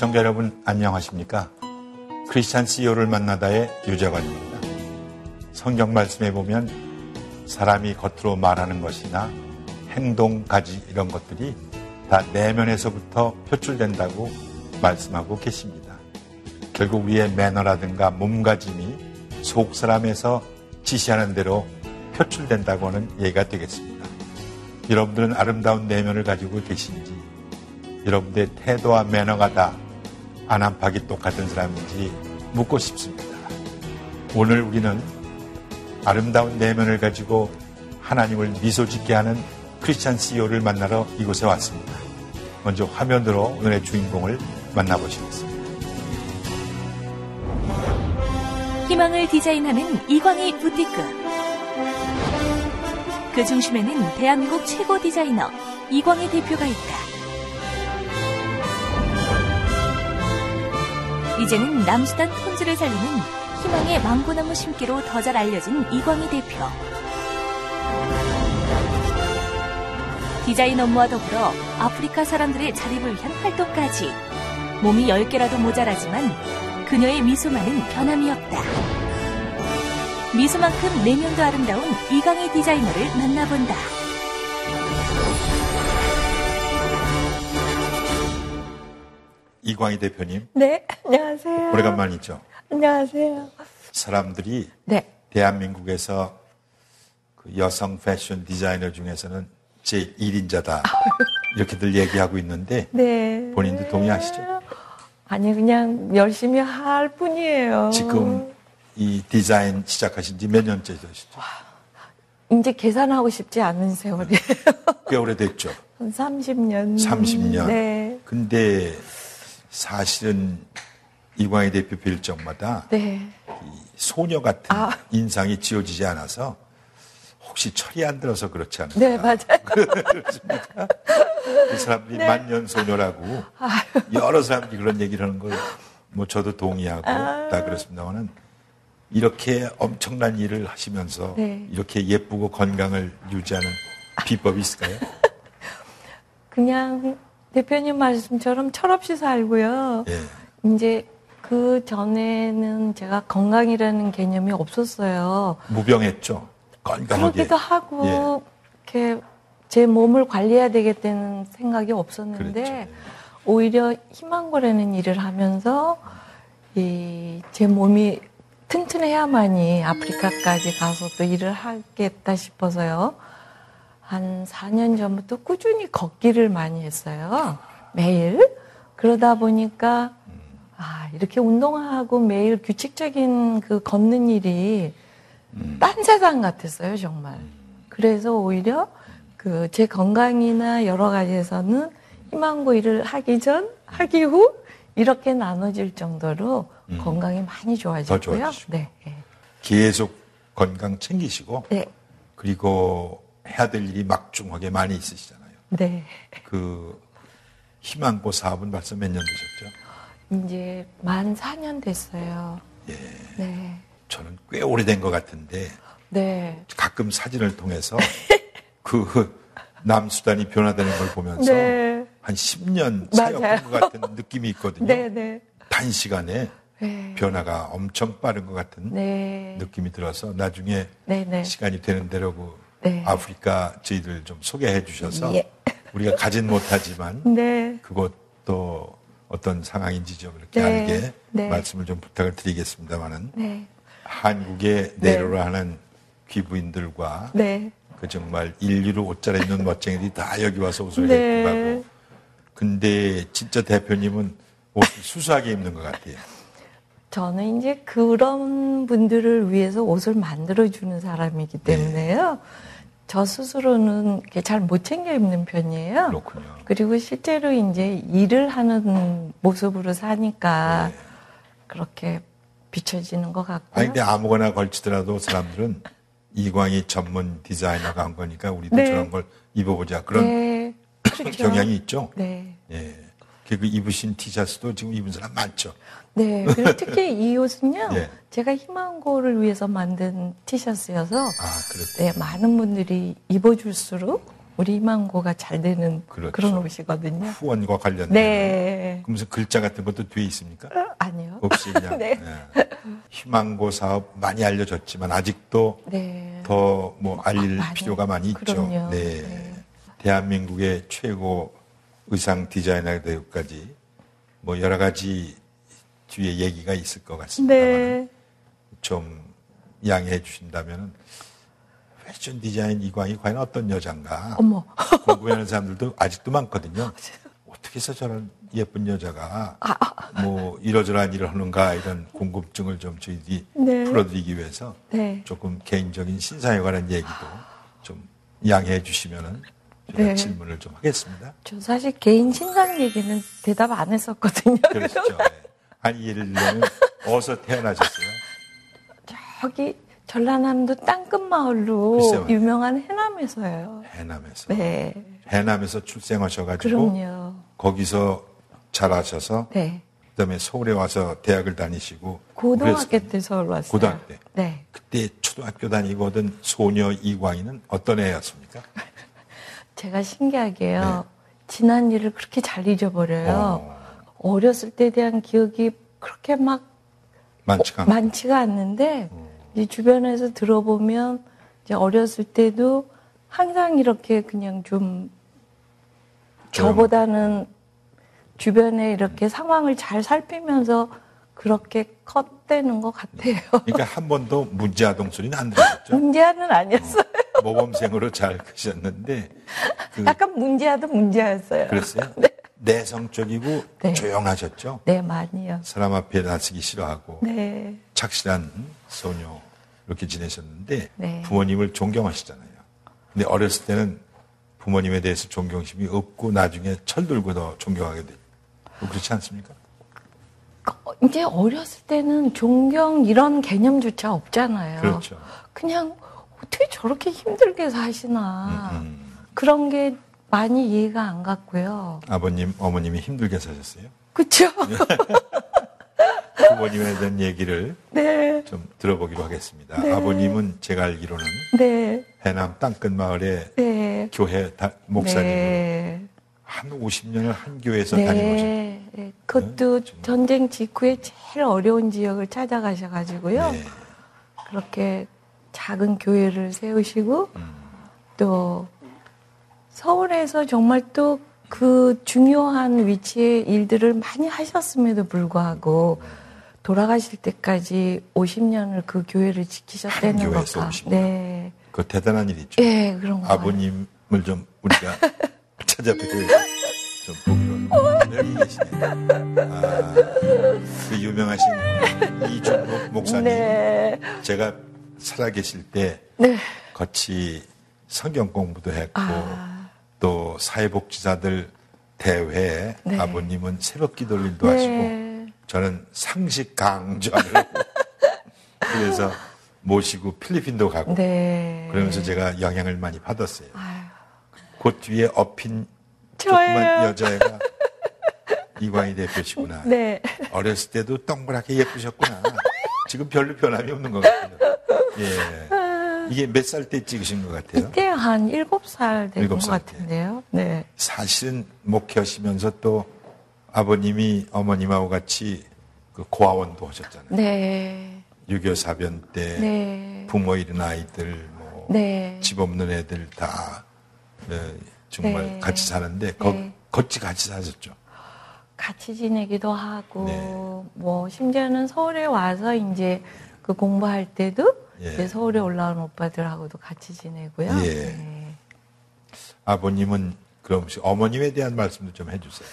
시청자 여러분 안녕하십니까? 크리스찬 CEO를 만나다의 유재관입니다. 성경 말씀에 보면 사람이 겉으로 말하는 것이나 행동, 가지 이런 것들이 다 내면에서부터 표출된다고 말씀하고 계십니다. 결국 우리의 매너라든가 몸가짐이 속 사람에서 지시하는 대로 표출된다고 하는 얘기가 되겠습니다. 여러분들은 아름다운 내면을 가지고 계신지, 여러분들의 태도와 매너가 다 안안팍이 똑같은 사람인지 묻고 싶습니다. 오늘 우리는 아름다운 내면을 가지고 하나님을 미소 짓게 하는 크리스찬 CEO를 만나러 이곳에 왔습니다. 먼저 화면으로 오늘의 주인공을 만나보시겠습니다. 희망을 디자인하는 이광희 부티크. 그 중심에는 대한민국 최고 디자이너 이광희 대표가 있다. 이제는 남수단 톤즈를 살리는 희망의 망고나무 심기로 더 잘 알려진 이광희 대표. 디자인 업무와 더불어 아프리카 사람들의 자립을 위한 활동까지 몸이 10개라도 모자라지만 그녀의 미소만은 변함이 없다. 미소만큼 내면도 아름다운 이강희 디자이너를 만나본다. 이광희 대표님. 네, 안녕하세요. 오래간만이죠. 안녕하세요. 사람들이 네. 대한민국에서 그 여성 패션 디자이너 중에서는 제 1인자다. 이렇게들 얘기하고 있는데 네. 본인도 동의하시죠? 아니 그냥 열심히 할 뿐이에요. 지금 이 디자인 시작하신 지 몇 년째 되시죠? 이제 계산하고 싶지 않은 세월이에요. 꽤 오래됐죠. 한 30년. 30년. 네. 근데 사실은 이광희 대표 뵐 적마다 네. 소녀 같은 아. 인상이 지워지지 않아서 혹시 철이 안 들어서 그렇지 않을까? 네, 맞아요. 그렇습니까? 그 사람들이 네. 만년 소녀라고 여러 사람들이 그런 얘기를 하는 걸 뭐 저도 동의하고 아. 다 그렇습니다만은 이렇게 엄청난 일을 하시면서 네. 이렇게 예쁘고 건강을 유지하는 비법이 있을까요? 그냥 대표님 말씀처럼 철없이 살고요. 예. 이제 그 전에는 제가 건강이라는 개념이 없었어요. 무병했죠. 건강하게. 그러기도 하고 이렇게 제 몸을 관리해야 되겠다는 생각이 없었는데 그랬죠. 오히려 희망고라는 일을 하면서 이 제 몸이 튼튼해야만이 아프리카까지 가서 또 일을 하겠다 싶어서요. 한 4년 전부터 꾸준히 걷기를 많이 했어요. 매일. 그러다 보니까 아, 이렇게 운동하고 매일 규칙적인 그 걷는 일이 딴 세상 같았어요, 정말. 그래서 오히려 그 제 건강이나 여러 가지에서는 희망고 일을 하기 전, 하기 후 이렇게 나눠질 정도로 건강이 많이 좋아졌고요. 네. 네. 계속 건강 챙기시고 네. 그리고 해야 될 일이 막중하게 많이 있으시잖아요. 네. 그 희망고 사업은 벌써 몇 년 되셨죠? 이제 만 4년 됐어요. 예. 네. 저는 꽤 오래된 것 같은데 네. 가끔 사진을 통해서 그 남수단이 변화되는 걸 보면서 네. 한 10년 맞아요. 사역한 것 같은 느낌이 있거든요. 네, 네. 단시간에 네. 변화가 엄청 빠른 것 같은 네. 느낌이 들어서 나중에 네, 네. 시간이 되는 대로 그 네. 아프리카 저희들 좀 소개해 주셔서 예. 우리가 가진 못하지만 네. 그것도 어떤 상황인지 좀 이렇게 네. 알게 네. 말씀을 좀 부탁을 드리겠습니다만은 네. 한국에 네. 내로라 하는 귀부인들과 네. 그 정말 인류를 옷 잘입는 멋쟁이들이 다 여기 와서 옷을 네. 입고 가고 근데 진짜 대표님은 옷을 수수하게 입는 것 같아요. 저는 이제 그런 분들을 위해서 옷을 만들어주는 사람이기 네. 때문에요. 저 스스로는 잘 못 챙겨 입는 편이에요. 그렇군요. 그리고 실제로 이제 일을 하는 모습으로 사니까 네. 그렇게 비춰지는 것 같고요. 아니 근데 아무거나 걸치더라도 사람들은 이광희 전문 디자이너가 한 거니까 우리도 네. 저런 걸 입어보자 그런 네. 그렇죠. 경향이 있죠. 네. 예. 그 입으신 티셔츠도 지금 입은 사람 많죠. 네. 그리고 특히 이 옷은요. 예. 제가 희망고를 위해서 만든 티셔츠여서 아, 그렇죠. 네, 많은 분들이 입어줄수록 우리 이만고가 잘 되는 그렇죠. 그런 옷이거든요. 후원과 관련된. 네. 그러면서 글자 같은 것도 뒤에 있습니까? 어, 아니요. 없이 그냥. 네. 예. 희망고 사업 많이 알려졌지만 아직도 네. 더뭐 알릴 많이. 필요가 많이 있죠. 그럼요. 네. 네. 대한민국의 최고 의상 디자이너 대우까지 뭐 여러 가지 뒤에 얘기가 있을 것 같습니다. 네. 좀 양해해 주신다면 패션 디자인 이광이 과연 어떤 여잔가 어머. 궁금해하는 사람들도 아직도 많거든요. 어떻게 해서 저런 예쁜 여자가 아, 뭐 이러저러한 일을 하는가 이런 궁금증을 좀 저희들이 네. 풀어드리기 위해서 네. 조금 개인적인 신사에 관한 얘기도 좀 양해해 주시면은 제가 네. 질문을 좀 하겠습니다. 저 사실 개인 신상 얘기는 대답 안 했었거든요. 그렇죠. 네. 아니 예를 들면 어디서 태어나셨어요? 저기 전라남도 땅끝 마을로 글쎄요. 유명한 해남에서요. 해남에서. 네. 해남에서 출생하셔가지고 그럼요. 거기서 자라셔서 네. 그다음에 서울에 와서 대학을 다니시고 고등학교. 때 서울 왔어요. 고등학교 때. 네. 그때 초등학교 다니거든 소녀 이광희는 어떤 애였습니까? 제가 신기하게요. 지난 일을 그렇게 잘 잊어버려요. 네. 어, 어렸을 때에 대한 기억이 그렇게 막 많지가 않고. 많지가 않는데 이 주변에서 들어보면 이제 어렸을 때도 항상 이렇게 그냥 좀 저보다는 주변에 이렇게 상황을 잘 살피면서 그렇게 컸대는 것 같아요. 그러니까 한 번도 문제아동 소리는 안 들으셨죠? 문제아는 아니었어요. 모범생으로 잘 크셨는데 그, 약간 문제아도 문제였어요. 그랬어요? 내성적이고 네. 조용하셨죠? 네, 많이요. 사람 앞에 나서기 싫어하고 네. 착실한 소녀 이렇게 지내셨는데 네. 부모님을 존경하시잖아요. 근데 어렸을 때는 부모님에 대해서 존경심이 없고 나중에 철들고 더 존경하게 되죠. 그렇지 않습니까? 어, 이제 어렸을 때는 존경 이런 개념조차 없잖아요. 그렇죠. 그냥 어떻게 저렇게 힘들게 사시나. 음. 그런 게 많이 이해가 안 갔고요. 아버님, 어머님이 힘들게 사셨어요. 그쵸? 부모님에 대한 얘기를 네. 좀 들어보기로 하겠습니다. 네. 아버님은 제가 알기로는 네. 해남 땅끝 마을에 네. 교회 다- 목사님으로 네. 한 50년을 한 교회에서 다니셨어요. 네. 네. 그것도. 전쟁 직후에 제일 어려운 지역을 찾아가셔가지고요. 네. 그렇게 작은 교회를 세우시고 음. 또 서울에서 정말 또 그 중요한 위치의 일들을 많이 하셨음에도 불구하고 돌아가실 때까지 50년을 그 교회를 지키셨다는 거가 50년. 네. 그 대단한 일이죠. 예, 그런 거. 아버님을 좀 우리가 찾아뵈고 좀 보기로 여기 계시네. 아, 그 유명하신 이준복 목사님. 네. 제가 살아계실 때 네. 같이 성경 공부도 했고 아. 또 사회복지사들 대회에 네. 아버님은 새벽 기도일도 하시고 네. 저는 상식 강좌를 그래서 모시고 필리핀도 가고 네. 그러면서 제가 영향을 많이 받았어요. 아유, 그 뒤에 업힌. 조그만 여자애가 이광희 대표시구나. 네. 어렸을 때도 동그랗게 예쁘셨구나. 지금 별로 변함이 없는 것 같아요. 예. 이게 몇 살 때 찍으신 것 같아요? 이때 한 일곱 살 된 것. 같은데요. 네. 사실은 목회하시면서 또 아버님이 어머님하고 같이 그 고아원도 하셨잖아요. 네. 6.25 사변 때 네. 부모 잃은 아이들, 뭐, 네. 집 없는 애들 다 어, 정말 네. 같이 사는데 거, 네. 같이 같이 사셨죠. 같이 지내기도 하고, 네. 뭐, 심지어는 서울에 와서 이제 그 공부할 때도 예. 서울에 올라온 오빠들하고도 같이 지내고요. 예. 네. 아버님은 그럼 어머님에 대한 말씀도 좀 해주세요.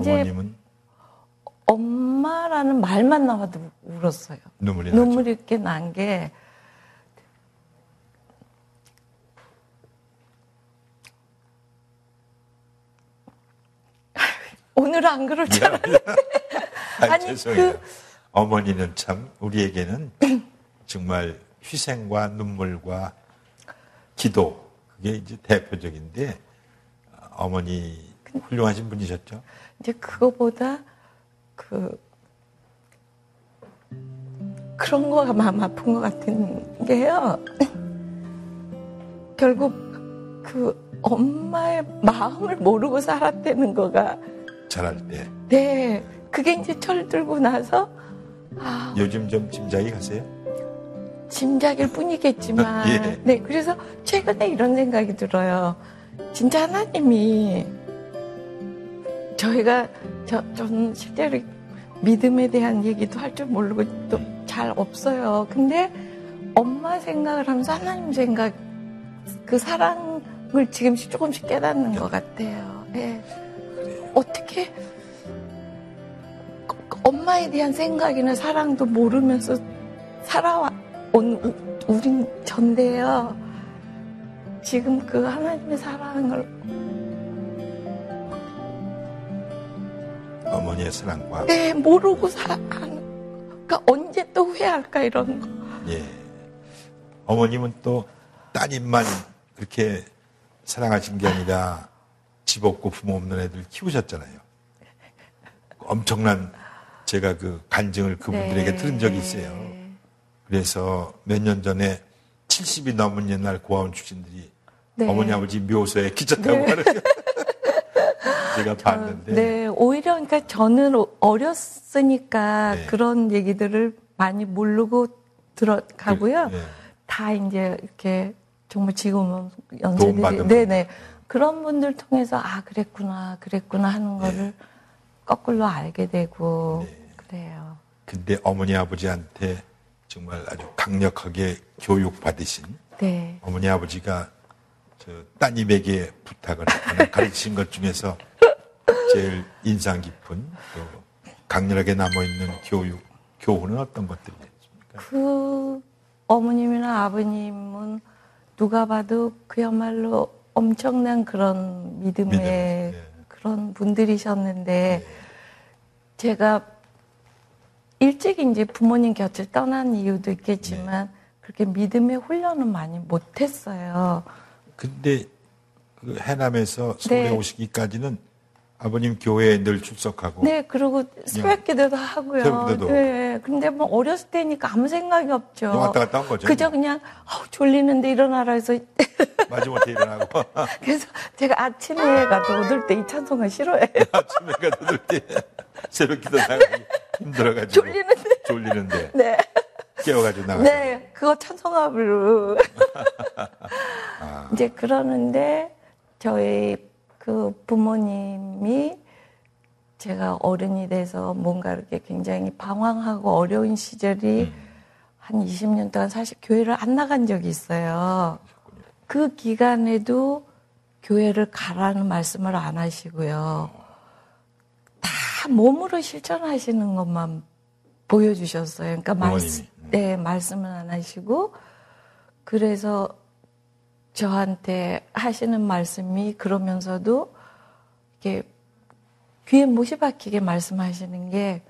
이제 어머님은 엄마라는 말만 나와도 울었어요. 눈물이 나죠. 눈물이 이렇게 난 게, 오늘은 안 그럴 줄 알았는데. 아니, 아니, 죄송해요. 그- 어머니는 참 우리에게는 정말 희생과 눈물과 기도 그게 이제 대표적인데 어머니 훌륭하신 분이셨죠. 이제 그거보다 그 그런 거가 마음 아픈 것 같은 게요. 결국 그 엄마의 마음을 모르고 살았다는 거가 잘할 때. 네 그게 이제 철들고 나서 아 요즘 좀 짐작이 가세요? 짐작일 뿐이겠지만. 예. 네 그래서 최근에 이런 생각이 들어요. 진짜 하나님이 저희가 저, 저는 실제로 믿음에 대한 얘기도 할 줄 모르고 또 잘 없어요. 근데 엄마 생각을 하면서 하나님 생각 그 사랑을 지금씩 조금씩 깨닫는 것 같아요. 예. 어떻게 엄마에 대한 생각이나 사랑도 모르면서 살아 온 우- 우린 전데요. 지금 그 하나님의 사랑을 어머니의 사랑과 네, 모르고 사, 그러니까 언제 또 후회할까 이런 거. 예. 어머님은 또 따님만 그렇게 사랑하신 게 아니라 집 없고 부모 없는 애들 키우셨잖아요. 엄청난 제가 그 간증을 그분들에게 네. 들은 적이 있어요. 그래서 몇 년 전에 70이 넘은 옛날 고아원 출신들이 네. 어머니 아버지 묘소에 기차 타고 가는 거 제가 봤는데 네, 오히려 그러니까 저는 어렸으니까 네. 그런 얘기들을 많이 모르고 들어가고요. 그, 예. 다 이제 이렇게 정말 지금은 연세들이 분. 네네 그런 분들 통해서 아 그랬구나 그랬구나 하는 거를 거꾸로 알게 되고 네. 그래요. 근데 어머니 아버지한테 정말 아주 강력하게 교육 받으신 네, 어머니 아버지가 저 따님에게 부탁을 하거나 가르치신 것 중에서 제일 인상 깊은 또 강렬하게 남아있는 교육, 교훈은 어떤 것들이겠습니까? 그 어머님이나 아버님은 누가 봐도 그야말로 엄청난 그런 믿음의 믿음, 예. 그런 분들이셨는데 제가 일찍 이제 부모님 곁을 떠난 이유도 있겠지만 그렇게 믿음의 훈련은 많이 못했어요. 근데 그 해남에서 서울에 네. 오시기까지는 아버님 교회에 늘 출석하고 네, 그리고 새벽 기도도 하고요. 새벽 기도도. 네, 근데 뭐 어렸을 때니까 아무 생각이 없죠. 왔다 갔다 한 거죠. 그저 그냥 아우, 졸리는데 일어나라 해서 마지못해 일어나고 그래서 제가 아침에 가도 오들 때 이 찬송을 싫어해요. 아침에 가들 때 새벽 기도 나가기 힘들어가지고 졸리는데. 졸리는데 네. 깨워가지고 나가요. 네, 그거 찬송합으로. 아. 이제 그러는데 저희 그 부모님이 제가 어른이 돼서 뭔가 이렇게 굉장히 방황하고 어려운 시절이 음. 한 20년 동안 사실 교회를 안 나간 적이 있어요. 그 기간에도 교회를 가라는 말씀을 안 하시고요. 다 몸으로 실천하시는 것만 보여주셨어요. 그러니까 말씀, 부모님이. 네, 말씀은 안 하시고, 그래서 저한테 하시는 말씀이 그러면서도 이렇게 귀에 못이 박히게 말씀하시는 게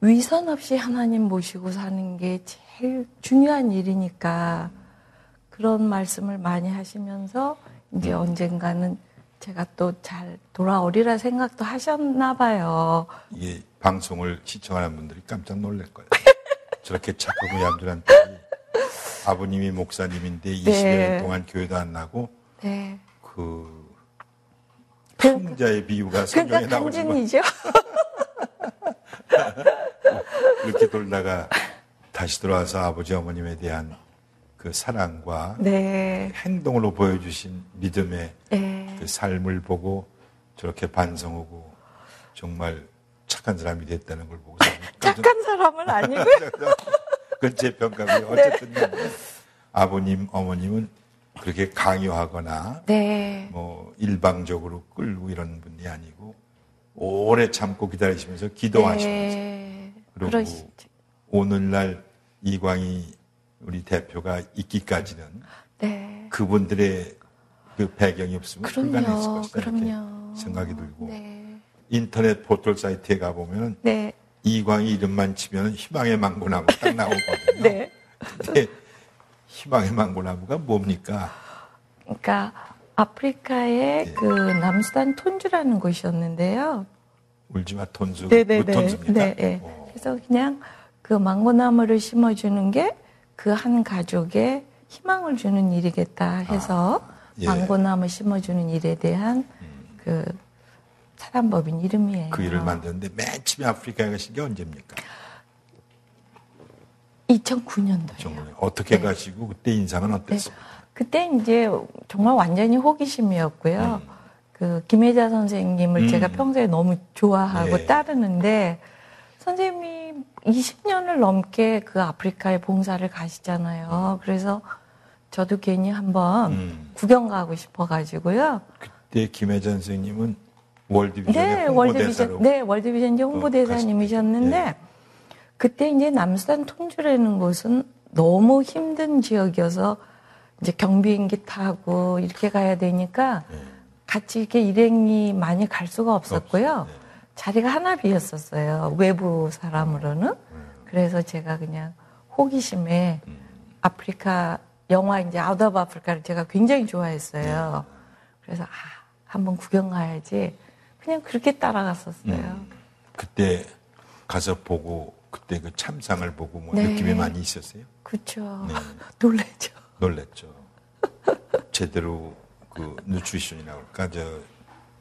위선 없이 하나님 모시고 사는 게 제일 중요한 일이니까 그런 말씀을 많이 하시면서 이제 언젠가는 제가 또 잘 돌아오리라 생각도 하셨나 봐요. 이게 방송을 시청하는 분들이 깜짝 놀랄 거예요. 저렇게 착하고 얌전한 딸이 아버님이 목사님인데 20여 네. 년 동안 교회도 안 나고 네. 그 그러니까- 풍자의 비유가 성경에 그러니까 나오지만. 이렇게 돌다가 다시 돌아와서 아버지 어머님에 대한 그 사랑과 네. 행동으로 보여주신 믿음의 네. 그 삶을 보고 저렇게 반성하고 정말 착한 사람이 됐다는 걸 보고 착한 사람은 아니고요. 그건 제 평가고요. 어쨌든 간에 아버님, 어머님은 그렇게 강요하거나 네. 뭐 일방적으로 끌고 이런 분이 아니고 오래 참고 기다리시면서 기도하시면서 네. 그리고 그러시죠. 오늘날 이광희 우리 대표가 있기까지는 네. 그분들의 그 배경이 없으면 불가능했을 그럼요. 것이다 이렇게 그럼요. 생각이 들고 네. 인터넷 포털 사이트에 가 보면 네. 이광희 이름만 치면 희망의 망고나무 딱 나오거든요. 네. 근데 희망의 망고나무가 뭡니까? 그러니까 아프리카의 네. 그 남수단 톤주라는 곳이었는데요. 울지마 톤수, 네네네. 톤수입니까? 네, 네. 어, 그래서 그냥 그 망고나무를 심어주는 게 그 한 가족에 희망을 주는 일이겠다 해서 예. 망고나무 심어주는 일에 대한 그 사단법인 이름이에요. 그 일을 만드는데 맨 처음에 아프리카에 가신 게 언제입니까? 2009년도에. 정말 어떻게 네. 가시고 그때 인상은 어땠습니까? 그때 이제 정말 완전히 호기심이었고요. 그 김혜자 선생님을 음. 제가 평소에 너무 좋아하고 예. 따르는데 선생님이 20년을 넘게 그 아프리카에 봉사를 가시잖아요. 그래서 저도 괜히 한번 음. 구경 가고 싶어가지고요. 그때 김혜전 선생님은 월드비전의 네, 홍보대사로 월드비전, 네, 월드비전 홍보대사님이셨는데 예. 그때 이제 남수단 통주라는 곳은 너무 힘든 지역이어서 이제 경비행기 타고 이렇게 가야 되니까 예. 같이 이렇게 일행이 많이 갈 수가 없었고요. 없었- 네. 자리가 하나 비었었어요. 외부 사람으로는. 그래서 제가 그냥 호기심에 음. 아프리카 영화 이제 Out of Africa를 제가 굉장히 좋아했어요. 그래서 아, 한번 구경 가야지. 그냥 그렇게 따라갔었어요. 음. 그때 가서 보고 그때 그 참상을 보고 뭐 네. 느낌이 많이 있었어요? 그렇죠. 네. 놀랬죠. 놀랬죠. 제대로 그 누트리션이라고 할까 저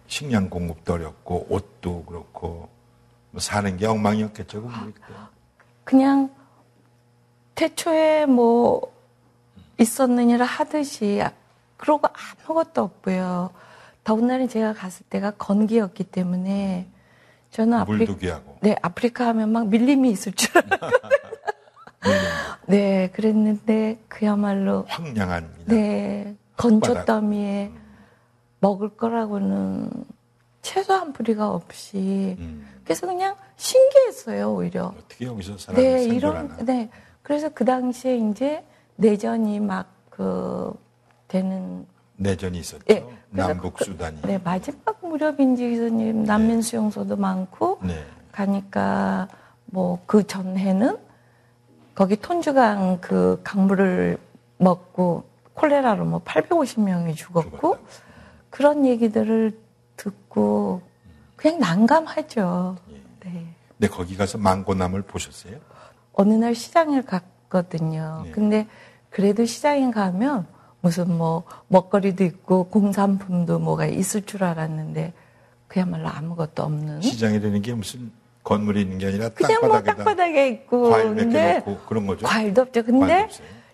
식량 공급도 어렵고 옷도 그렇고 뭐 사는 게 엉망이었겠죠. 그때. 그냥 태초에 뭐 있었느니라 하듯이 그러고 아무것도 없고요. 더군다나 제가 갔을 때가 건기였기 때문에 저는 아프리, 물도 귀하고. 네, 아프리카 하면 막 밀림이 있을 줄 알았고. 네, 그랬는데 그야말로 황량한 네, 건조 더미에 먹을 거라고는 채소 한 뿌리가 없이 음, 그래서 그냥 신기했어요, 오히려. 어떻게 여기서 사람이 네. 이런, 네. 그래서 그 당시에 이제 내전이 막 그 되는, 내전이 있었죠. 예. 그래서 남북 그- 수단이. 네, 마지막 무렵인지 교수님 난민 수용소도 많고 네. 가니까 뭐 그 전해는 거기 톤주강 그 강물을 먹고 콜레라로 뭐 850명이 죽었고 죽었다고. 그런 얘기들을 듣고 그냥 난감하죠. 예. 네. 근데 거기 가서 망고나물 보셨어요? 어느 날 시장을 갔거든요. 네. 근데 그래도 시장에 가면 무슨 뭐 먹거리도 있고 공산품도 뭐가 있을 줄 알았는데 그야말로 아무것도 없는 시장이라는 게 무슨 건물이 있는 게 아니라 그냥 뭐 땅바닥에 있고 과일 근데 그런 거죠. 과일도 없죠. 근데.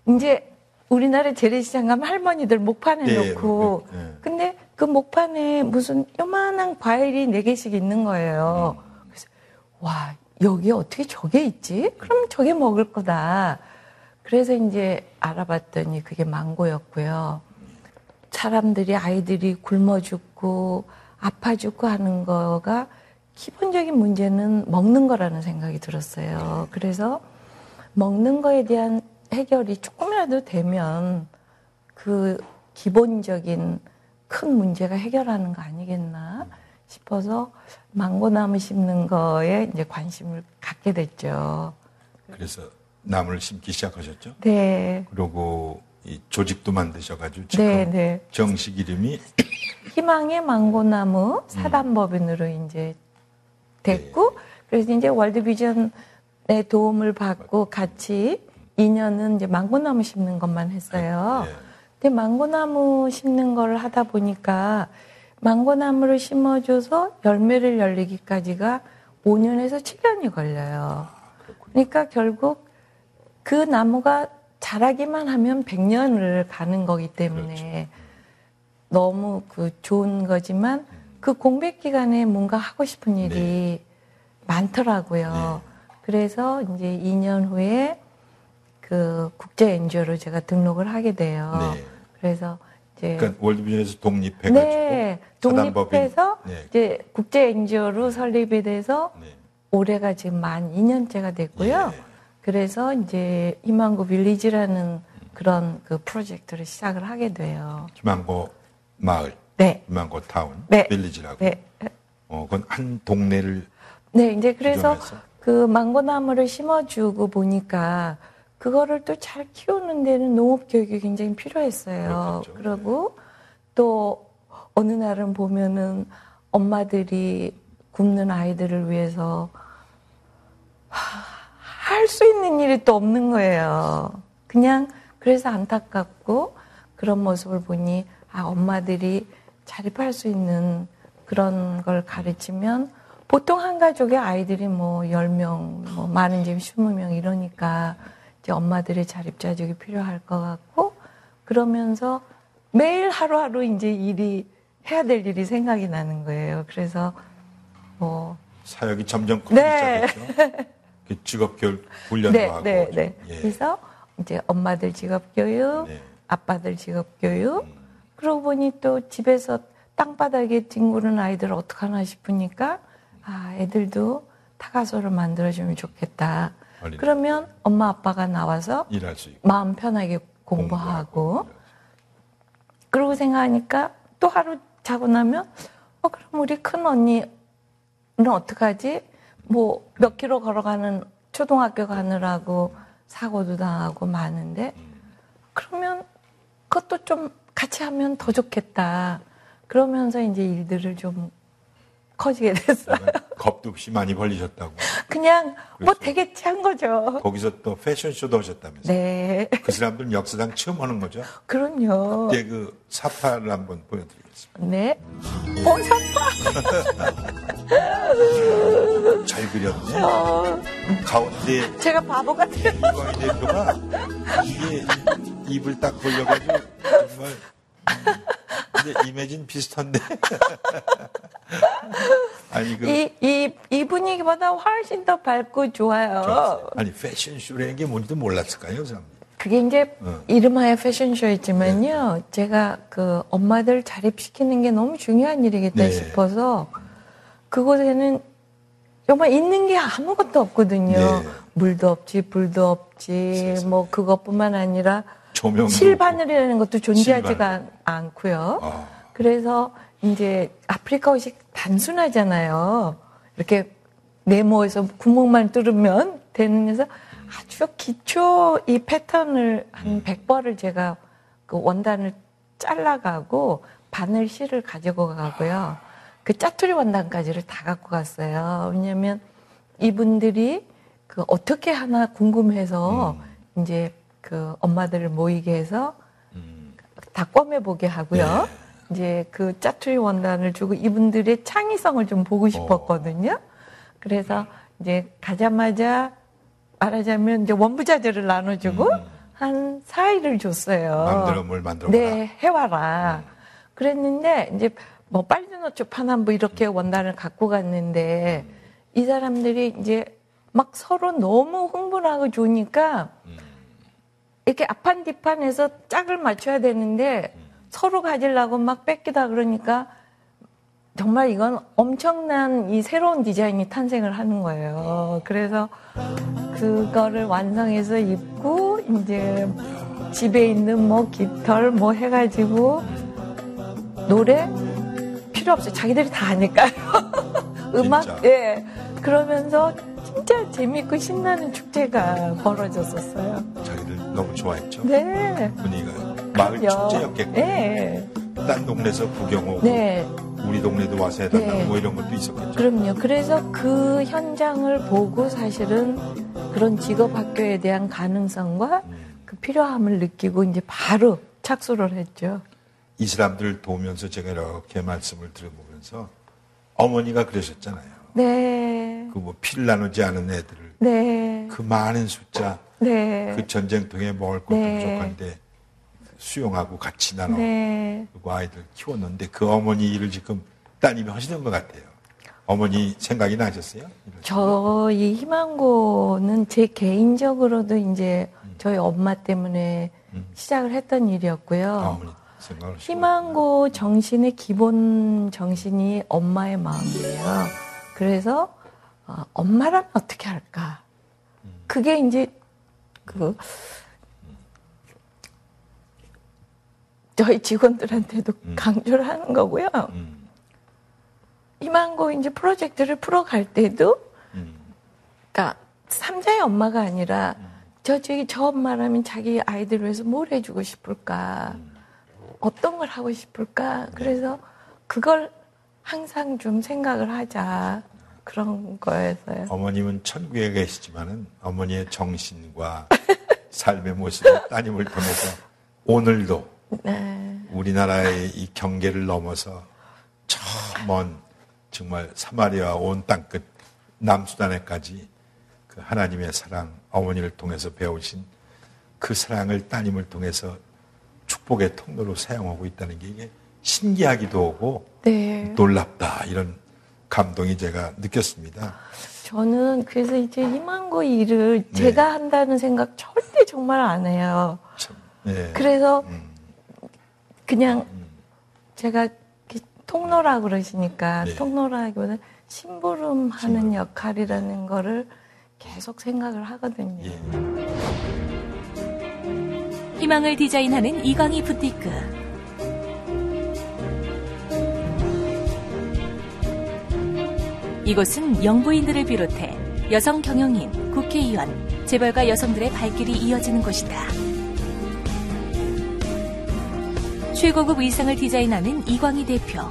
이제 우리나라 재래시장 가면 할머니들 목판에 네, 놓고 네, 네. 근데 그 목판에 무슨 요만한 과일이 네 개씩 있는 거예요. 그래서 와 여기 어떻게 저게 있지? 그럼 저게 먹을 거다. 그래서 이제 알아봤더니 그게 망고였고요. 사람들이 아이들이 굶어 죽고 아파 죽고 하는 거가 기본적인 문제는 먹는 거라는 생각이 들었어요. 그래서 먹는 거에 대한 해결이 조금이라도 되면 그 기본적인 큰 문제가 해결하는 거 아니겠나 싶어서 망고나무 심는 거에 이제 관심을 갖게 됐죠. 그래서 나무를 심기 시작하셨죠. 네. 그리고 이 조직도 만드셔가지고 지금 네, 네. 정식 이름이 희망의 망고나무 사단법인으로 이제 됐고 그래서 이제 월드비전의 도움을 받고 같이 2년은 이제 망고나무 심는 것만 했어요. 예. 근데 망고나무 심는 걸 하다 보니까 망고나무를 심어줘서 열매를 열리기까지가 5년에서 7년이 걸려요. 그러니까 결국 그 나무가 자라기만 하면 100년을 가는 거기 때문에 너무 그 좋은 거지만 그 공백 기간에 뭔가 하고 싶은 일이 많더라고요. 그래서 이제 2년 후에 그 국제 NGO로 제가 등록을 하게 돼요. 네. 그래서 이제 그러니까 월드비전에서 독립해가지고 네. 독립해서 네. 이제 국제 NGO로 설립이 돼서 네. 올해가 지금 만 2년째가 됐고요. 예. 그래서 이제 희망고 빌리지라는 그런 그 프로젝트를 시작을 하게 돼요. 희망고 마을, 네. 희망고 타운, 네. 빌리지라고. 네. 어, 그건 한 동네를 네, 이제 그래서 지정해서? 그 망고나무를 심어주고 보니까 그거를 또 잘 키우는 데는 농업 교육이 굉장히 필요했어요. 그렇겠죠. 그리고 또 어느 날은 보면은 엄마들이 굶는 아이들을 위해서 할 수 있는 일이 또 없는 거예요. 그냥 그래서 안타깝고 그런 모습을 보니 아, 엄마들이 자립할 수 있는 그런 걸 가르치면 보통 한 가족의 아이들이 뭐 10명, 뭐 많은 집이 20명 이러니까 이제 엄마들의 자립자족이 필요할 것 같고 그러면서 매일 하루하루 이제 일이 해야 될 일이 생각이 나는 거예요. 그래서 뭐 사역이 점점 커지기 네. 시작했죠. 그 직업 교육 훈련도 네, 하고. 네, 좀. 네. 예. 그래서 이제 엄마들 직업 교육, 네. 아빠들 직업 교육. 음. 그러고 보니 또 집에서 땅바닥에 뒹구는 아이들 어떡하나 싶으니까 아, 애들도 타가소를 만들어주면 좋겠다. 어린이. 그러면 엄마 아빠가 나와서 일할 수 있고 마음 편하게 공부하고 그러고 생각하니까 또 하루 자고 나면 어 그럼 우리 큰 언니는 어떡하지? 뭐 몇 킬로 걸어가는 초등학교 가느라고 사고도 당하고 많은데 그러면 그것도 좀 같이 하면 더 좋겠다. 그러면서 이제 일들을 좀 커지게 됐어요. 겁도 없이 많이 벌리셨다고. 그냥 뭐. 되겠지 한 거죠. 거기서 또 패션쇼도 하셨다면서요. 네, 그 사람들은 역사상 처음 하는 거죠. 그럼요. 그때 그 사파를 한번 보여드리겠습니다. 네. 어, 사 잘 그렸네. 어, 가운데 제가 바보 같아요. 이광희 대표가 이게 입을 딱 벌려가지고 정말 근데 이매진 비슷한데 아니 그 이, 이, 이 분위기보다 훨씬 더 밝고 좋아요. 아니 패션쇼라는 게 뭔지도 몰랐을까요, 그 사람? 그게 이제 어. 이름하여 패션쇼였지만요. 제가 그 엄마들 자립시키는 게 너무 중요한 일이겠다 네. 싶어서 그곳에는 정말 있는 게 아무것도 없거든요. 네. 물도 없지, 불도 없지, 세상에. 뭐 그것뿐만 아니라 조명도 실바늘이라는 것도 존재하지가 실바늘. 않고요. 아. 그래서 이제 아프리카 옷이 단순하잖아요. 이렇게 네모에서 구멍만 뚫으면 되는 데서 아주 기초 이 패턴을 한 100벌을 제가 그 원단을 잘라가고 바늘 실을 가지고 가고요. 그 짜투리 원단까지를 다 갖고 갔어요. 왜냐면 이분들이 그 어떻게 하나 궁금해서 이제 그 엄마들을 모이게 해서 음, 다 꿰매 보게 하고요. 이제 그 짜투리 원단을 주고 이분들의 창의성을 좀 보고 싶었거든요. 그래서 이제 가자마자 말하자면 이제 원부자재를 나눠주고 한 4일을 줬어요. 만들어 뭘 만들어 네, 해와라. 그랬는데 이제 뭐 빨주노초 파남부 이렇게 원단을 갖고 갔는데 이 사람들이 이제 막 서로 너무 흥분하고 좋으니까 이렇게 앞판뒤판에서 짝을 맞춰야 되는데 서로 가지려고 막 뺏기다 그러니까 정말 이건 엄청난 이 새로운 디자인이 탄생을 하는 거예요. 그래서 그거를 완성해서 입고 이제 집에 있는 뭐 깃털 뭐 해가지고 노래 필요 없어요. 자기들이 다 아니까요. 음악. 예 그러면서 진짜 재밌고 신나는 축제가 벌어졌었어요. 너무 좋아했죠. 네. 분위기가 마을 축제였겠고 네. 딴 동네에서 구경 오고 네. 우리 동네도 와서 해달라고 네. 뭐 이런 것도 있었겠죠. 그럼요. 그래서 그 현장을 보고 사실은 그런 직업 학교에 대한 가능성과 그 필요함을 느끼고 이제 바로 착수를 했죠. 이 사람들을 도우면서 제가 이렇게 말씀을 들어보면서 어머니가 그러셨잖아요. 네. 그 뭐 피를 나누지 않은 애들을 네. 그 많은 숫자 네. 그 전쟁통에 먹을 것도 네. 부족한데 수용하고 같이 나눠 네. 그리고 아이들 키웠는데 그 어머니 일을 지금 따님이 하시는 것 같아요. 어머니 생각이 나셨어요? 저희 희망고는 제 개인적으로도 이제 저희 엄마 때문에 음. 시작을 했던 일이었고요. 생각을 희망고 정신의 기본 정신이 엄마의 마음이에요. 그래서 어, 엄마라면 어떻게 할까? 그게 이제 그 저희 직원들한테도 강조를 하는 거고요. 음, 희망고 이제 프로젝트를 풀어갈 때도 음, 그러니까 삼자의 엄마가 아니라 저 저기 저 엄마라면 자기 아이들 위해서 뭘 해주고 싶을까? 어떤 걸 하고 싶을까? 그래서 그걸 항상 좀 생각을 하자 그런 거였어요. 어머님은 천국에 계시지만은 어머니의 정신과 삶의 모습을 따님을 통해서 오늘도 네. 우리나라의 이 경계를 넘어서 저 먼 정말 사마리아 온 땅끝 남수단에까지 그 하나님의 사랑 어머니를 통해서 배우신 그 사랑을 따님을 통해서 축복의 통로로 사용하고 있다는 게 이게 신기하기도 하고 네. 놀랍다 이런 감동이 제가 느꼈습니다. 저는 그래서 이제 희망고 일을 제가 한다는 생각 절대 정말 안 해요. 참, 네. 그래서 음. 그냥 제가 이렇게 통로라 그러시니까 네. 통로라기보다 심부름 하는 심부름. 역할이라는 거를 계속 생각을 하거든요. 예. 희망을 디자인하는 이광희 부티크. 이곳은 영부인들을 비롯해 여성 경영인, 국회의원, 재벌가 여성들의 발길이 이어지는 곳이다. 최고급 의상을 디자인하는 이광희 대표.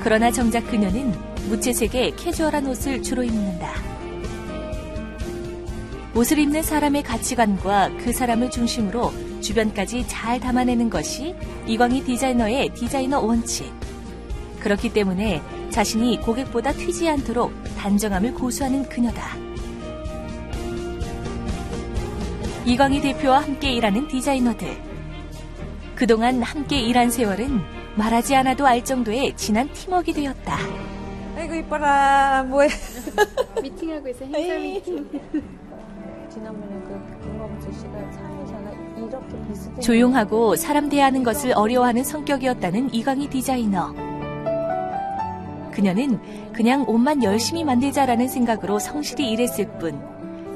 그러나 정작 그녀는 무채색의 캐주얼한 옷을 주로 입는다. 옷을 입는 사람의 가치관과 그 사람을 중심으로 주변까지 잘 담아내는 것이 이광희 디자이너의 디자이너 원칙. 그렇기 때문에 자신이 고객보다 튀지 않도록 단정함을 고수하는 그녀다. 이광희 대표와 함께 일하는 디자이너들. 그동안 함께 일한 세월은 말하지 않아도 알 정도의 진한 팀워크가 되었다. 아이고 이뻐라 뭐해? 미팅하고 있어 행사 미팅. 지난번에 그 김범수 씨가 참여자가 이렇게 비슷해. 조용하고 사람 대하는 것을 어려워하는 성격이었다는 이광희 디자이너. 그녀는 그냥 옷만 열심히 만들자라는 생각으로 성실히 일했을 뿐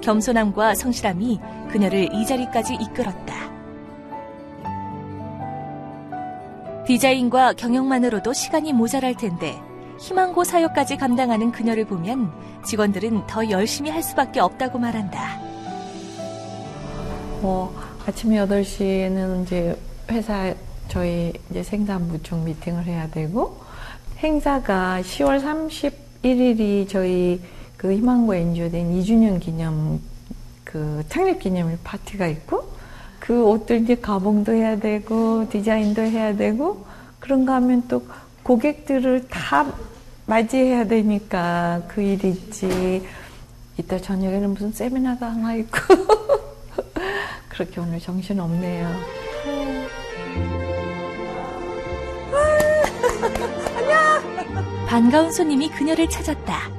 겸손함과 성실함이 그녀를 이 자리까지 이끌었다. 디자인과 경영만으로도 시간이 모자랄 텐데 희망고 사역까지 감당하는 그녀를 보면 직원들은 더 열심히 할 수밖에 없다고 말한다. 뭐 아침 8시에는 이제 회사 저희 이제 생산부 쪽 미팅을 해야 되고 행사가 10월 31일이 저희 그 희망고 NGO된 2주년 기념 그 창립 기념일 파티가 있고 그 옷들 이제 가봉도 해야 되고 디자인도 해야 되고 그런가 하면 또 고객들을 다 맞이해야 되니까 그 일이 있지. 이따 저녁에는 무슨 세미나가 하나 있고 그렇게 오늘 정신 없네요. 반가운 손님이 그녀를 찾았다.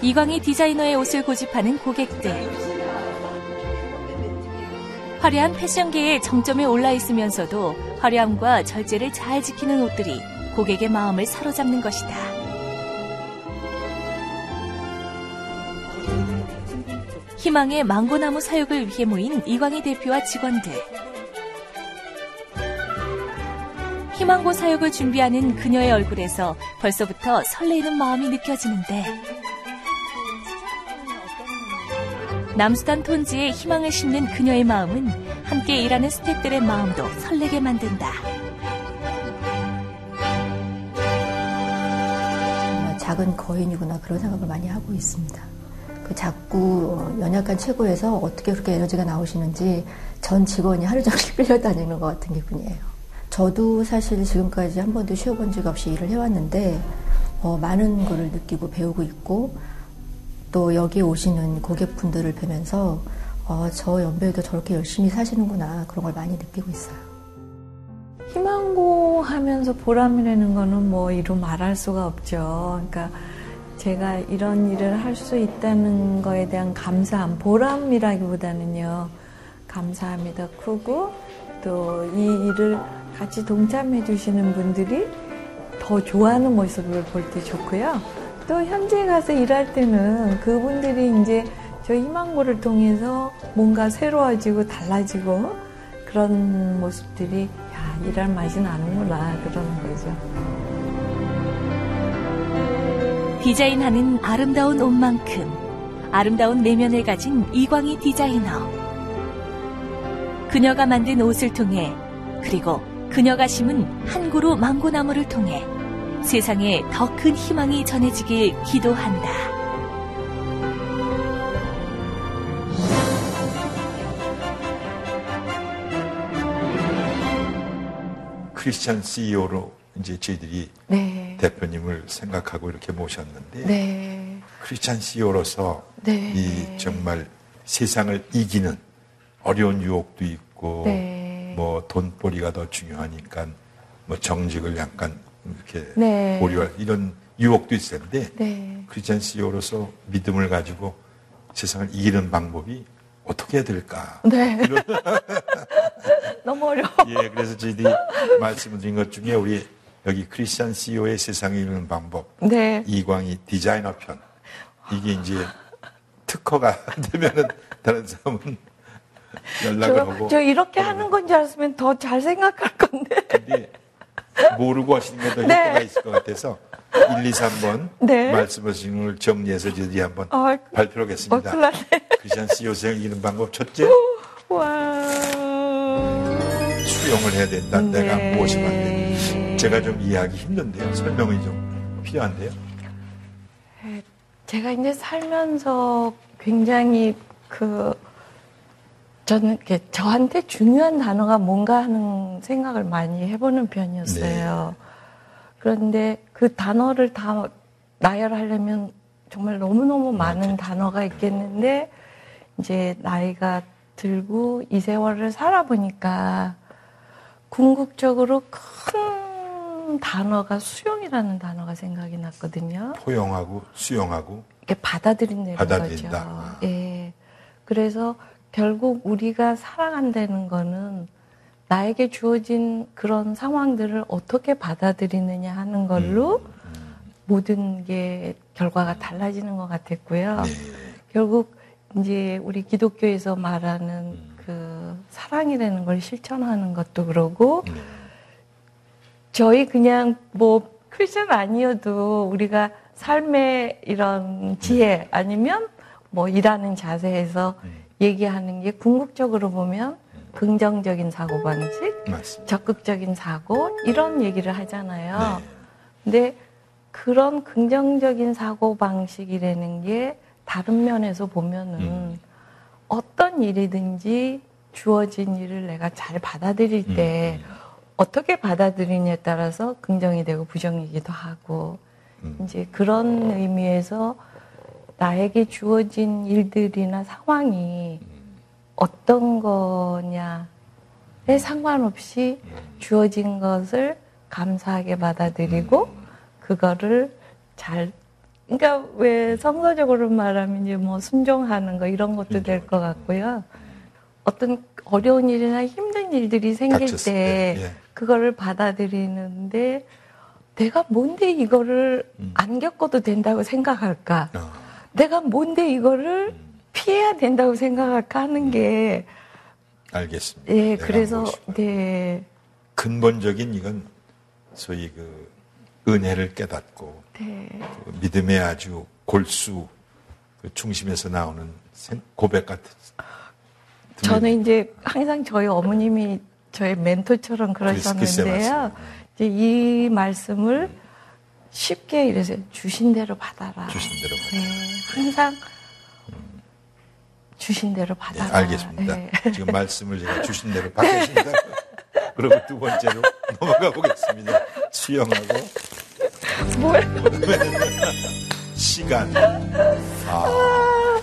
이광희 디자이너의 옷을 고집하는 고객들. 화려한 패션계의 정점에 올라 있으면서도 화려함과 절제를 잘 지키는 옷들이 고객의 마음을 사로잡는 것이다. 희망의 망고나무 사육을 위해 모인 이광희 대표와 직원들. 희망고 사육을 준비하는 그녀의 얼굴에서 벌써부터 설레이는 마음이 느껴지는데 남수단 톤지에 희망을 심는 그녀의 마음은 함께 일하는 스태프들의 마음도 설레게 만든다. 작은 거인이구나 그런 생각을 많이 하고 있습니다. 그 자꾸 연약한 최고에서 어떻게 그렇게 에너지가 나오시는지 전 직원이 하루 종일 끌려다니는 것 같은 기분이에요. 저도 사실 지금까지 한 번도 쉬어본 적 없이 일을 해왔는데 어, 많은 거를 느끼고 배우고 있고 또 여기 오시는 고객분들을 뵈면서 어, 저 연배에도 저렇게 열심히 사시는구나 그런 걸 많이 느끼고 있어요. 희망고 하면서 보람이라는 거는 뭐 이루 말할 수가 없죠. 그러니까 제가 이런 일을 할 수 있다는 거에 대한 감사함, 보람이라기보다는요, 감사함이 더 크고, 또 이 일을 같이 동참해 주시는 분들이 더 좋아하는 모습을 볼 때 좋고요. 또 현지에 가서 일할 때는 그분들이 이제 저 희망고를 통해서 뭔가 새로워지고 달라지고 그런 모습들이 야, 일할 맛이 나는구나 그러는 거죠. 디자인하는 아름다운 옷만큼 아름다운 내면을 가진 이광희 디자이너. 그녀가 만든 옷을 통해 그리고 그녀가 심은 한 그루 망고나무를 통해 세상에 더 큰 희망이 전해지길 기도한다. 크리스찬 CEO로 이제 저희들이 네. 대표님을 생각하고 이렇게 모셨는데 네. 크리스찬 CEO로서 네. 이 정말 세상을 이기는 어려운 유혹도 있고 네. 뭐 돈벌이가 더 중요하니까 뭐 정직을 약간 이렇게 네. 보류할 이런 유혹도 있을 텐데 네. 크리스찬 CEO로서 믿음을 가지고 세상을 이기는 방법이 어떻게 해야 될까? 네. 너무 어려워. 예, 그래서 저희들이 말씀드린 것 중에 우리 여기 크리스찬 CEO의 세상을 이기는 방법 네. 이광희 디자이너 편 이게 이제 특허가 되면은 다른 사람은 연락을 저, 하고 저 이렇게 하는 건줄 알았으면 더 잘 생각할 건데. 근데 모르고 하시는 게더 네. 효과가 있을 것 같아서 1, 2, 3번 네. 말씀하신 걸 정리해서 저희들이 한번 아, 어, 발표하겠습니다. 났네. 크리스찬 CEO 세상을 이기는 방법 첫째 와. 수용을 해야 된다. 네. 내가 무엇이 안 되는지 제가 좀 이해하기 힘든데요. 설명이 좀 필요한데요. 제가 이제 살면서 굉장히 그 저는 저한테 중요한 단어가 뭔가 하는 생각을 많이 해보는 편이었어요. 그런데 그 단어를 다 나열하려면 정말 너무너무 많은 단어가 있겠는데 이제 나이가 들고 이 세월을 살아보니까 궁극적으로 큰 단어가 수용이라는 단어가 생각이 났거든요. 포용하고 수용하고 이렇게 받아들인다는 받아들인다. 거죠. 아. 예. 그래서 결국 우리가 살아간다는 거는 나에게 주어진 그런 상황들을 어떻게 받아들이느냐 하는 걸로 음, 모든 게 결과가 달라지는 것 같았고요. 네. 결국 이제 우리 기독교에서 말하는 음. 그 사랑이라는 걸 실천하는 것도 그러고 네. 저희 그냥 뭐 크리스천 아니어도 우리가 삶의 이런 지혜 아니면 뭐 일하는 자세에서 음. 얘기하는 게 궁극적으로 보면 긍정적인 사고방식, 맞습니다. 적극적인 사고 이런 얘기를 하잖아요. 네. 근데 그런 긍정적인 사고 방식이라는 게 다른 면에서 보면은 음. 어떤 일이든지 주어진 일을 내가 잘 받아들일 때 음. 어떻게 받아들이냐에 따라서 긍정이 되고 부정이기도 하고 음. 이제 그런 의미에서 나에게 주어진 일들이나 상황이 어떤 거냐에 상관없이 주어진 것을 감사하게 받아들이고 그거를 잘 그러니까 왜 성서적으로 말하면 이제 뭐 순종하는 거 이런 것도 될 것 같고요. 어떤 어려운 일이나 힘든 일들이 생길 때 때, 예. 그거를 받아들이는데 내가 뭔데 이거를 음. 안 겪어도 된다고 생각할까? 어, 내가 뭔데 이거를 피해야 된다고 생각할까 하는 게, 알겠습니다. 예, 그래서. 네, 근본적인 이건 소위 그 은혜를 깨닫고 네, 그 믿음의 아주 골수 그 중심에서 나오는 생- 고백 같은. 저는 이제 항상 저희 어머님이 저의 멘토처럼 그러셨는데요. 이제 이 말씀을 쉽게 이래서 주신 대로 받아라. 주신 대로 받아라. 네, 항상 주신 대로 네, 받아라. 알겠습니다. 네. 지금 말씀을 제가 주신 대로 받겠습니다. 그리고 두 번째로 넘어가 보겠습니다. 수영하고 뭘? 시간. 아,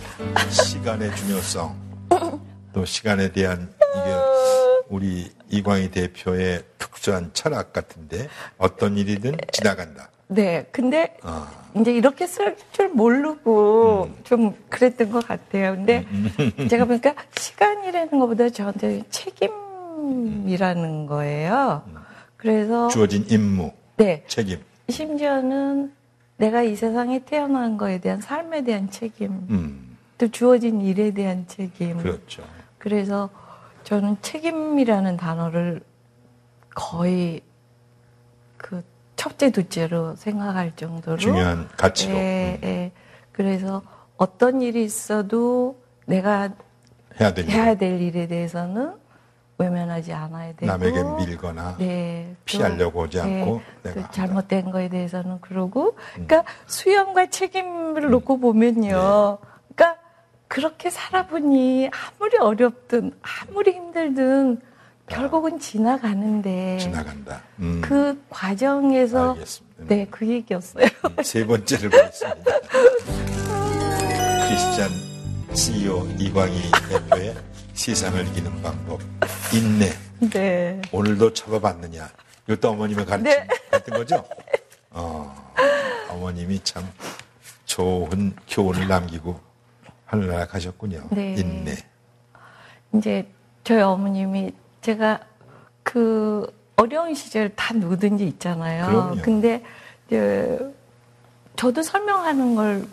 시간의 중요성. 또 시간에 대한 이게 우리 이광희 대표의 특수한 철학 같은데 어떤 일이든 지나간다. 네, 근데 아, 이제 이렇게 쓸 줄 모르고 음. 좀 그랬던 것 같아요. 근데 제가 보니까 시간이라는 것보다 저한테 책임이라는 거예요. 그래서 주어진 임무, 네 책임. 심지어는 내가 이 세상에 태어난 거에 대한 삶에 대한 책임, 음, 또 주어진 일에 대한 책임. 그렇죠. 그래서 저는 책임이라는 단어를 거의 그 첫째, 둘째로 생각할 정도로 중요한 가치로. 예, 음, 예. 그래서 어떤 일이 있어도 내가 해야 될 해야 일. 될 일에 대해서는 외면하지 않아야 되고 남에게 밀거나 네, 또, 피하려고 하지 않고 네, 내가. 음. 잘못된 거에 대해서는 그러고 그러니까 수용과 책임을 놓고 보면요. 네. 그렇게 살아보니 아무리 어렵든 아무리 힘들든 결국은 지나가는데 지나간다. 음, 그 과정에서 알겠습니다. 네, 그 얘기였어요. 음, 세 번째를 보겠습니다. 크리스찬 CEO 이광희 대표의 세상을 이기는 방법 인내. 네. 오늘도 쳐봐봤느냐. 이것도 어머님의 가르침 네. 같은 거죠? 어, 어머님이 참 좋은 교훈을 남기고 하늘나라 가셨군요. 네. 인내. 이제 저희 어머님이 제가 그 어려운 시절 다 누구든지 있잖아요. 그럼요. 근데 이제 저도 설명하는 걸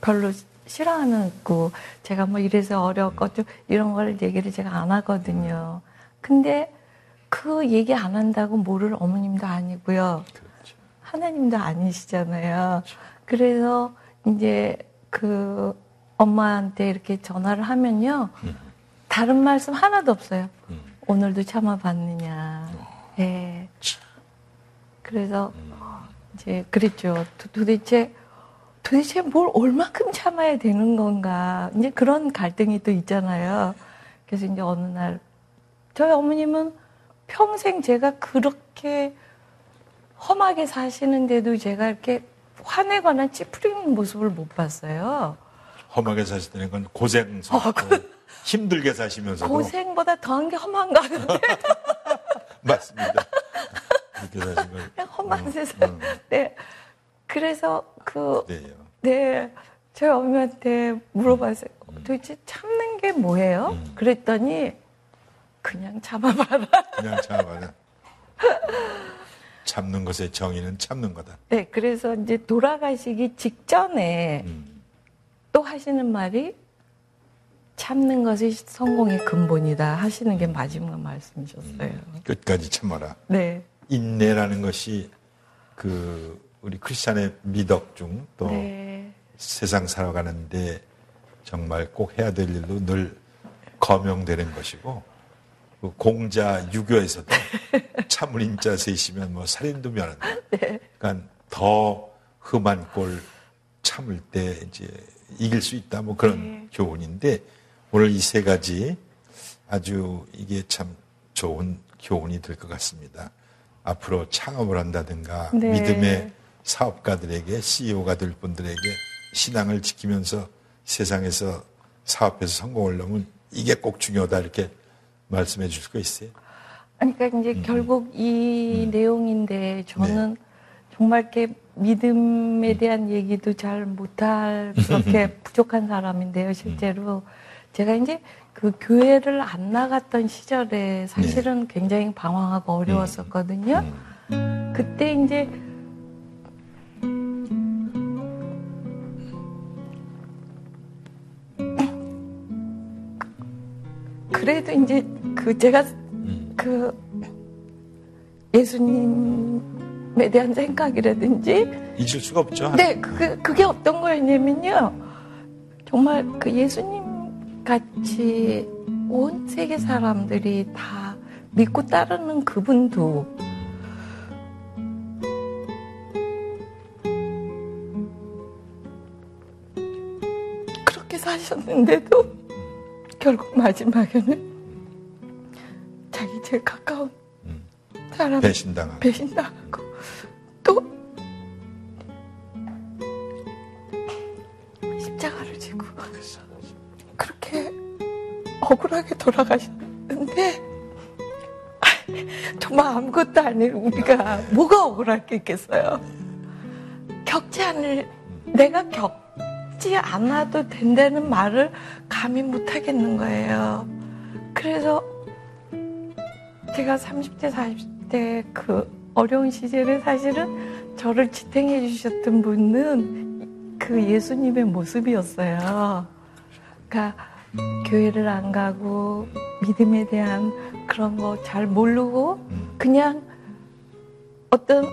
별로 싫어하는 고 제가 뭐 이래서 어려웠거든 이런 걸 얘기를 제가 안 하거든요. 근데 그 얘기 안 한다고 모를 어머님도 아니고요. 그렇죠. 하나님도 아니시잖아요. 그래서 이제 그 엄마한테 이렇게 전화를 하면요. 다른 말씀 하나도 없어요. 음. 오늘도 참아봤느냐. 예. 그래서 이제 그랬죠. 도- 도대체 도대체 뭘 얼마큼 참아야 되는 건가. 이제 그런 갈등이 또 있잖아요. 그래서 이제 어느 날 저희 어머님은 평생 제가 그렇게 험하게 사시는데도 제가 이렇게 화내거나 찌푸리는 모습을 못 봤어요. 험하게 사시다는 건 고생스럽고 힘들게 사시면서도 어, 고생보다 더한 게 험한가 하는데 맞습니다. 그렇게 사신 걸. 험한 음, 세상. 음, 네. 그래서 그, 네요. 네. 저희 어머니한테 물어봤어요. 도대체 참는 게 뭐예요? 음. 그랬더니 그냥 참아봐라. 그냥 참아봐라. 참는 것의 정의는 참는 거다. 네. 그래서 이제 돌아가시기 직전에 음, 또 하시는 말이 참는 것이 성공의 근본이다 하시는 게 마지막 말씀이셨어요. 끝까지 참아라. 네. 인내라는 것이 그 우리 크리스찬의 미덕 중또 네. 세상 살아가는데 정말 꼭 해야 될 일로 늘 거명되는 것이고 그 공자 유교에서도 참을 인자 셋이면 뭐 살인도 면한다. 그러니까 더 험한 꼴 참을 때 이제 이길 수 있다 뭐 그런 교훈인데 오늘 이 세 가지 아주 이게 참 좋은 교훈이 될 것 같습니다. 앞으로 창업을 한다든가 네. 믿음의 사업가들에게 CEO가 될 분들에게 신앙을 지키면서 세상에서 사업에서 성공을 하면 이게 꼭 중요하다 이렇게 말씀해 줄 수가 있어요. 그러니까 이제 음, 결국 이 내용인데 저는 정말 이렇게 믿음에 대한 얘기도 잘 못할 그렇게 부족한 사람인데요, 실제로. 제가 이제 그 교회를 안 나갔던 시절에 사실은 굉장히 방황하고 어려웠었거든요. 그때 이제 그래도 이제 그 제가 그 예수님 에 대한 생각이라든지 잊을 수가 없죠. 네, 그게, 그게 어떤 거였냐면요. 정말 그 예수님 같이 온 세계 사람들이 다 믿고 따르는 그분도 그렇게 사셨는데도 결국 마지막에는 자기 제일 가까운 사람 배신당하고. 배신당하고 억울하게 돌아가셨는데 정말 아무것도 아닌 우리가 뭐가 억울할 게 있겠어요. 겪지 않을 내가 겪지 않아도 된다는 말을 감히 못 하겠는 거예요. 그래서 제가 30대, 40대 그 어려운 시절에 사실은 저를 지탱해 주셨던 분은 그 예수님의 모습이었어요. 그러니까 교회를 안 가고 믿음에 대한 그런 거 잘 모르고 그냥 어떤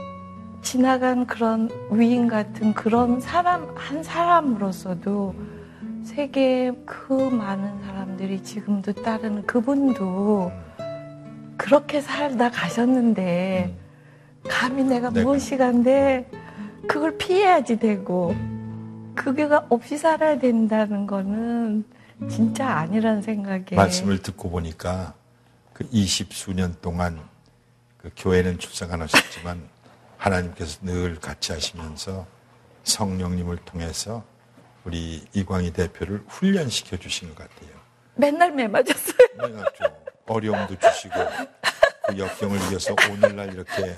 지나간 그런 위인 같은 그런 사람 한 사람으로서도 세계 그 많은 사람들이 지금도 따르는 그분도 그렇게 살다 가셨는데 감히 내가. 무엇이간데 그걸 피해야지 되고 그게가 없이 살아야 된다는 거는 진짜 아니라는 생각에 말씀을 듣고 보니까 그 20수년 동안 그 교회는 출석 안 하셨지만 하나님께서 늘 같이 하시면서 성령님을 통해서 우리 이광희 대표를 훈련시켜 주신 것 같아요. 맨날 매 맞았어요. 네, 맞죠. 어려움도 주시고 그 역경을 이겨서 오늘날 이렇게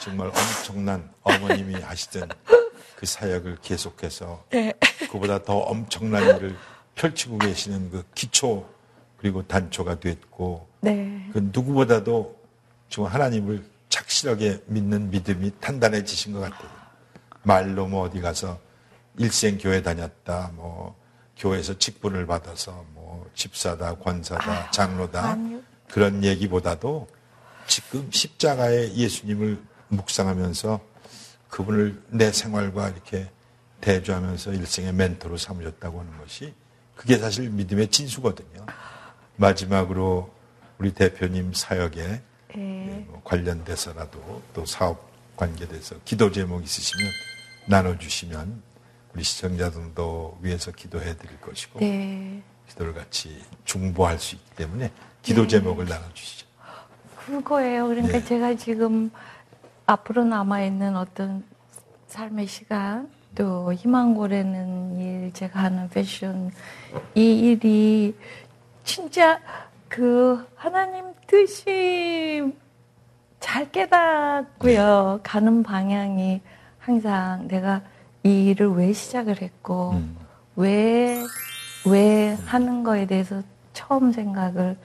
정말 엄청난 어머님이 하시던 그 사역을 계속해서 그보다 더 엄청난 일을 펼치고 계시는 그 기초 그리고 단초가 됐고 네. 그 누구보다도 정말 하나님을 착실하게 믿는 믿음이 단단해지신 것 같아요. 말로 뭐 어디 가서 일생 교회 다녔다, 뭐 교회에서 직분을 받아서 뭐 집사다, 권사다, 장로다 아니요. 그런 얘기보다도 지금 십자가의 예수님을 묵상하면서 그분을 내 생활과 이렇게 대조하면서 일생의 멘토로 삼으셨다고 하는 것이 그게 사실 믿음의 진수거든요. 마지막으로 우리 대표님 사역에 예. 뭐 관련돼서라도 또 사업 관계돼서 기도 제목 있으시면 나눠주시면 우리 시청자들도 위해서 기도해 드릴 것이고 네. 기도를 같이 중보할 수 있기 때문에 기도 제목을 나눠주시죠. 그거예요. 그러니까 네. 제가 지금 앞으로 남아있는 어떤 삶의 시간, 또 희망고래는 일, 제가 하는 패션, 이 일이 진짜 그 하나님 뜻이 잘 깨닫고요. 가는 방향이 항상 내가 이 일을 왜 시작을 했고, 음. 왜, 왜 하는 거에 대해서 처음 생각을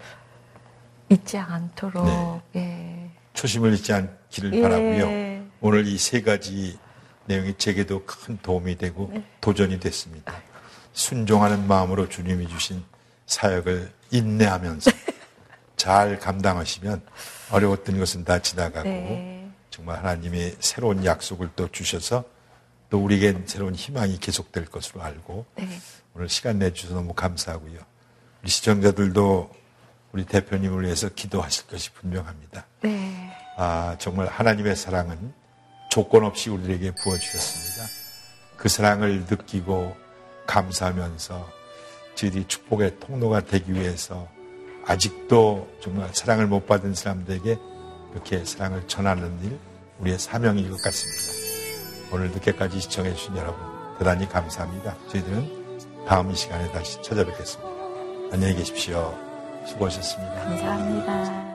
잊지 않도록, 예. 초심을 잊지 않기를 예. 바라고요. 오늘 이 세 가지 내용이 제게도 큰 도움이 되고 네. 도전이 됐습니다. 순종하는 마음으로 주님이 주신 사역을 인내하면서 잘 감당하시면 어려웠던 것은 다 지나가고 네. 정말 하나님의 새로운 약속을 또 주셔서 또 우리에겐 새로운 희망이 계속될 것으로 알고 네. 오늘 시간 내주셔서 너무 감사하고요. 우리 시청자들도 우리 대표님을 위해서 기도하실 것이 분명합니다. 네. 아, 정말 하나님의 사랑은 조건 없이 우리에게 부어주셨습니다. 그 사랑을 느끼고 감사하면서 저희들이 축복의 통로가 되기 위해서 아직도 정말 사랑을 못 받은 사람들에게 이렇게 사랑을 전하는 일, 우리의 사명인 것 같습니다. 오늘 늦게까지 시청해주신 여러분, 대단히 감사합니다. 저희들은 다음 이 시간에 다시 찾아뵙겠습니다. 안녕히 계십시오. 수고하셨습니다. 감사합니다.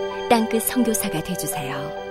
땅끝 선교사가 되주세요.